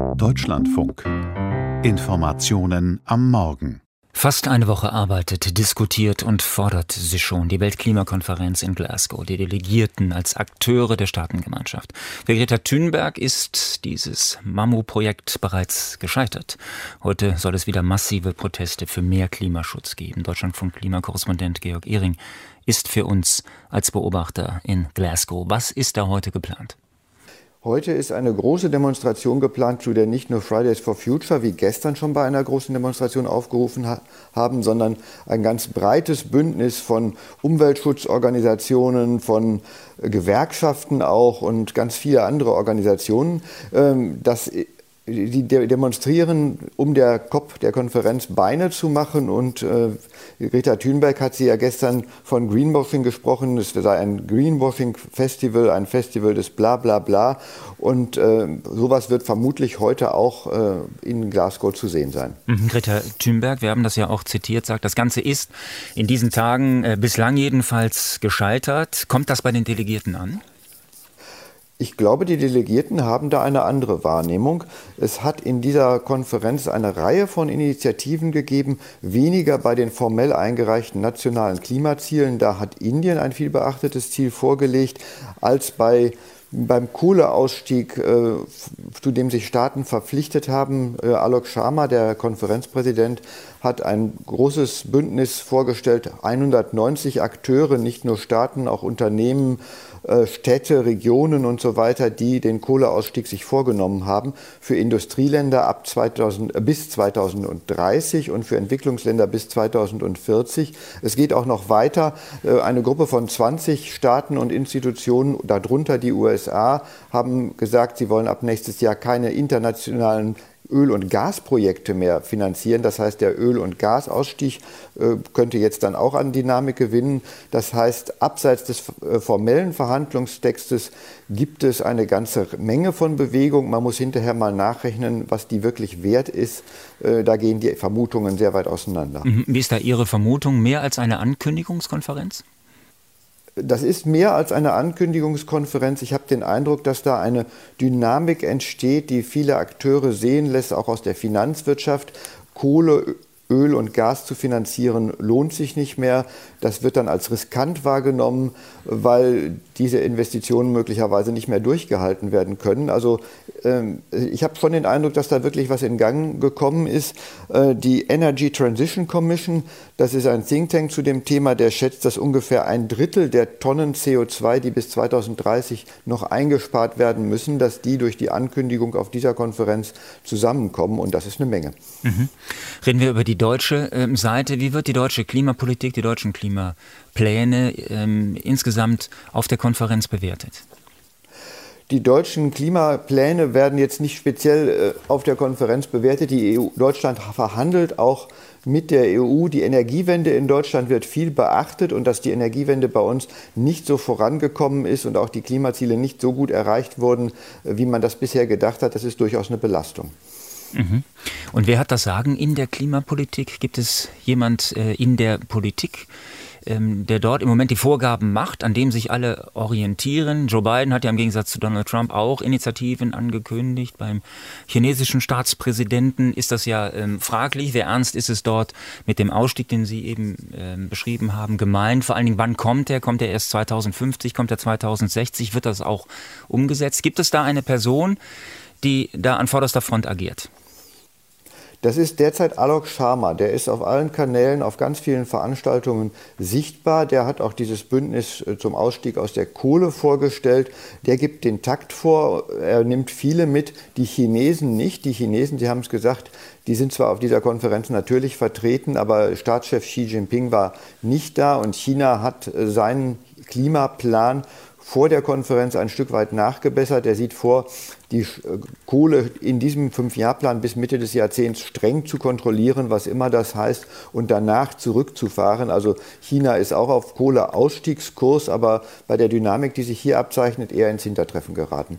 Deutschlandfunk. Informationen am Morgen. Fast eine Woche arbeitet, diskutiert und fordert sich schon die Weltklimakonferenz in Glasgow, die Delegierten als Akteure der Staatengemeinschaft. Für Greta Thunberg ist dieses Mammu-Projekt bereits gescheitert. Heute soll es wieder massive Proteste für mehr Klimaschutz geben. Deutschlandfunk Klimakorrespondent Georg Ehring ist für uns als Beobachter in Glasgow. Was ist da heute geplant? Heute ist eine große Demonstration geplant, zu der nicht nur Fridays for Future wie gestern schon bei einer großen Demonstration aufgerufen ha haben, sondern ein ganz breites Bündnis von Umweltschutzorganisationen, von Gewerkschaften auch und ganz viele andere Organisationen. Ähm, das die demonstrieren, um der COP, der Konferenz, Beine zu machen. Und äh, Greta Thunberg hat sie ja gestern von Greenwashing gesprochen. Es sei ein Greenwashing-Festival, ein Festival des Bla bla bla. Und äh, sowas wird vermutlich heute auch äh, in Glasgow zu sehen sein. Mhm, Greta Thunberg, wir haben das ja auch zitiert, sagt, das Ganze ist in diesen Tagen äh, bislang jedenfalls gescheitert. Kommt das bei den Delegierten an? Ich glaube, die Delegierten haben da eine andere Wahrnehmung. Es hat in dieser Konferenz eine Reihe von Initiativen gegeben, weniger bei den formell eingereichten nationalen Klimazielen. Da hat Indien ein viel beachtetes Ziel vorgelegt, als bei beim Kohleausstieg, äh, zu dem sich Staaten verpflichtet haben. Äh, Alok Sharma, der Konferenzpräsident, hat ein großes Bündnis vorgestellt, 190 Akteure, nicht nur Staaten, auch Unternehmen, äh, Städte, Regionen und so weiter, die den Kohleausstieg sich vorgenommen haben, für Industrieländer ab 2000, äh, bis 2030 und für Entwicklungsländer bis 2040. Es geht auch noch weiter. Äh, eine Gruppe von 20 Staaten und Institutionen, darunter die USA, haben gesagt, sie wollen ab nächstes Jahr keine internationalen Öl- und Gasprojekte mehr finanzieren. Das heißt, der Öl- und Gasausstieg äh, könnte jetzt dann auch an Dynamik gewinnen. Das heißt, abseits des äh, formellen Verhandlungstextes gibt es eine ganze Menge von Bewegung. Man muss hinterher mal nachrechnen, was die wirklich wert ist. Äh, da gehen die Vermutungen sehr weit auseinander. Mhm. Wie ist da Ihre Vermutung? Mehr als eine Ankündigungskonferenz? Das ist mehr als eine Ankündigungskonferenz. Ich habe den Eindruck, dass da eine Dynamik entsteht, die viele Akteure sehen lässt, auch aus der Finanzwirtschaft. Kohle, Öl und Gas zu finanzieren, lohnt sich nicht mehr. Das wird dann als riskant wahrgenommen, weil diese Investitionen möglicherweise nicht mehr durchgehalten werden können. Also ähm, ich habe schon den Eindruck, dass da wirklich was in Gang gekommen ist. Äh, die Energy Transition Commission, das ist ein Think Tank zu dem Thema, der schätzt, dass ungefähr ein Drittel der Tonnen CO2, die bis 2030 noch eingespart werden müssen, dass die durch die Ankündigung auf dieser Konferenz zusammenkommen. Und das ist eine Menge. Mhm. Reden wir über die deutsche ähm, Seite. Wie wird die deutsche Klimapolitik, die deutschen Klimapläne ähm, insgesamt auf der Konferenz bewertet? Die deutschen Klimapläne werden jetzt nicht speziell äh, auf der Konferenz bewertet. Die EU, Deutschland verhandelt auch mit der EU. Die Energiewende in Deutschland wird viel beachtet und dass die Energiewende bei uns nicht so vorangekommen ist und auch die Klimaziele nicht so gut erreicht wurden, äh, wie man das bisher gedacht hat, das ist durchaus eine Belastung. Mhm. Und wer hat das Sagen in der Klimapolitik? Gibt es jemand äh, in der Politik, ähm, der dort im Moment die Vorgaben macht, an dem sich alle orientieren? Joe Biden hat ja im Gegensatz zu Donald Trump auch Initiativen angekündigt. Beim chinesischen Staatspräsidenten ist das ja ähm, fraglich. Wer ernst ist es dort mit dem Ausstieg, den Sie eben ähm, beschrieben haben, gemeint? Vor allen Dingen, wann kommt er? Kommt er erst 2050? Kommt er 2060? Wird das auch umgesetzt? Gibt es da eine Person, die da an vorderster Front agiert? Das ist derzeit Alok Sharma. Der ist auf allen Kanälen, auf ganz vielen Veranstaltungen sichtbar. Der hat auch dieses Bündnis äh, zum Ausstieg aus der Kohle vorgestellt. Der gibt den Takt vor. Er nimmt viele mit. Die Chinesen nicht. Die Chinesen, Sie haben es gesagt, die sind zwar auf dieser Konferenz natürlich vertreten, aber Staatschef Xi Jinping war nicht da und China hat äh, seinen Klimaplan vor der Konferenz ein Stück weit nachgebessert. Er sieht vor, die äh, Kohle in diesem Fünfjahrplan bis Mitte des Jahrzehnts streng zu kontrollieren, was immer das heißt, und danach zurückzufahren. Also China ist auch auf Kohleausstiegskurs, aber bei der Dynamik, die sich hier abzeichnet, eher ins Hintertreffen geraten.